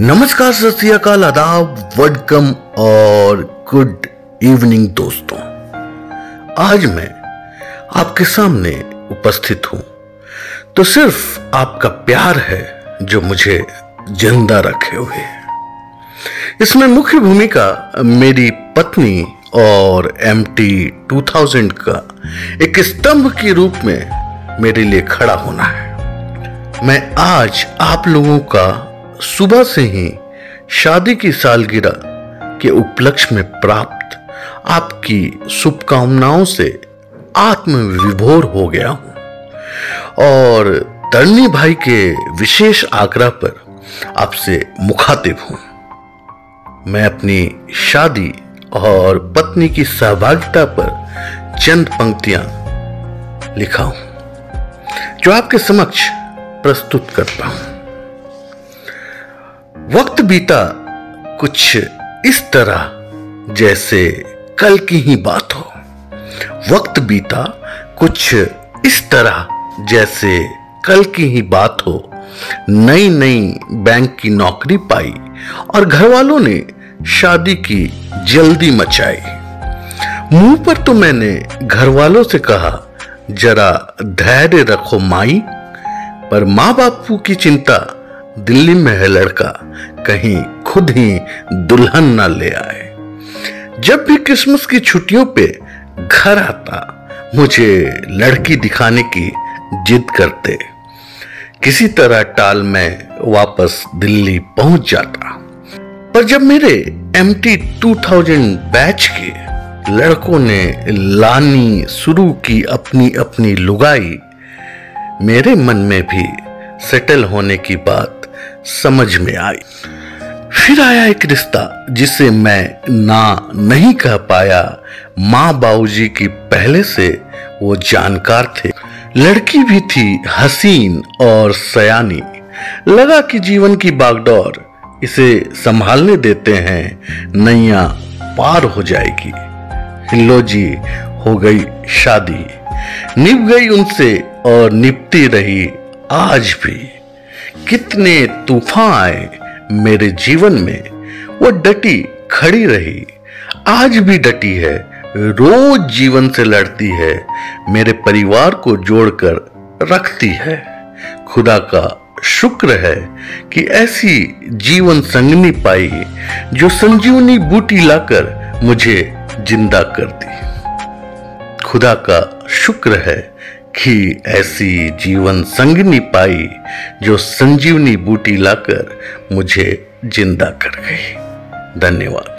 नमस्कार, सत आदाब वेलकम और गुड इवनिंग दोस्तों। आज मैं आपके सामने उपस्थित हूँ। तो सिर्फ़ आपका प्यार है जो मुझे ज़िंदा रखे हुए इसमें मुख्य भूमिका मेरी पत्नी और एम टी टू थाउज़ेंड का एक स्तंभ के रूप में मेरे लिए खड़ा होना है। मैं आज आप लोगों का सुबह से ही शादी की सालगिरह के उपलक्ष्य में प्राप्त आपकी शुभकामनाओं से आत्मविभोर हो गया हूँ। और तरनी भाई के विशेष आग्रह पर आपसे मुखातिब हूँ। मैं अपनी शादी और पत्नी की सहभागिता पर चंद पंक्तियाँ लिखा हूँ, जो आपके समक्ष प्रस्तुत करता हूँ। वक्त बीता कुछ इस तरह जैसे कल की ही बात हो। वक्त बीता कुछ इस तरह जैसे कल की ही बात हो। नई नई बैंक की नौकरी पाई और घर वालों ने शादी की जल्दी मचाई। मुँह पर तो मैंने घर वालों से कहा, जरा धैर्य रखो माई, पर माँ बापू की चिंता दिल्ली में है लड़का, कहीं खुद ही दुल्हन ना ले आए। जब भी क्रिसमस की छुट्टियों पे घर आता, मुझे लड़की दिखाने की जिद करते। किसी तरह टाल में वापस दिल्ली पहुँच जाता। पर जब मेरे M T two thousand batch के लड़कों ने लानी शुरू की अपनी अपनी लुगाई, मेरे मन में भी सेटल होने की बात समझ में आई। फिर आया एक रिश्ता जिसे मैं ना नहीं कह पाया। माँ बाबूजी की पहले से वो जानकार थे। लड़की भी थी हसीन और सयानी। लगा कि जीवन की बागडोर इसे संभालने देते हैं, नैया पार हो जाएगी। हिल्लो जी, हो गई शादी। निभ गई उनसे और निपती रही आज भी। कितने तूफ़ान आए मेरे जीवन में, वो डटी खड़ी रही। आज भी डटी है, रोज जीवन से लड़ती है, मेरे परिवार को जोड़कर रखती है। खुदा का शुक्र है कि ऐसी जीवन संगनी पाई, जो संजीवनी बूटी लाकर मुझे ज़िंदा कर दी खुदा का शुक्र है कि ऐसी जीवन संगनी पाई जो संजीवनी बूटी लाकर मुझे ज़िंदा कर गई। धन्यवाद।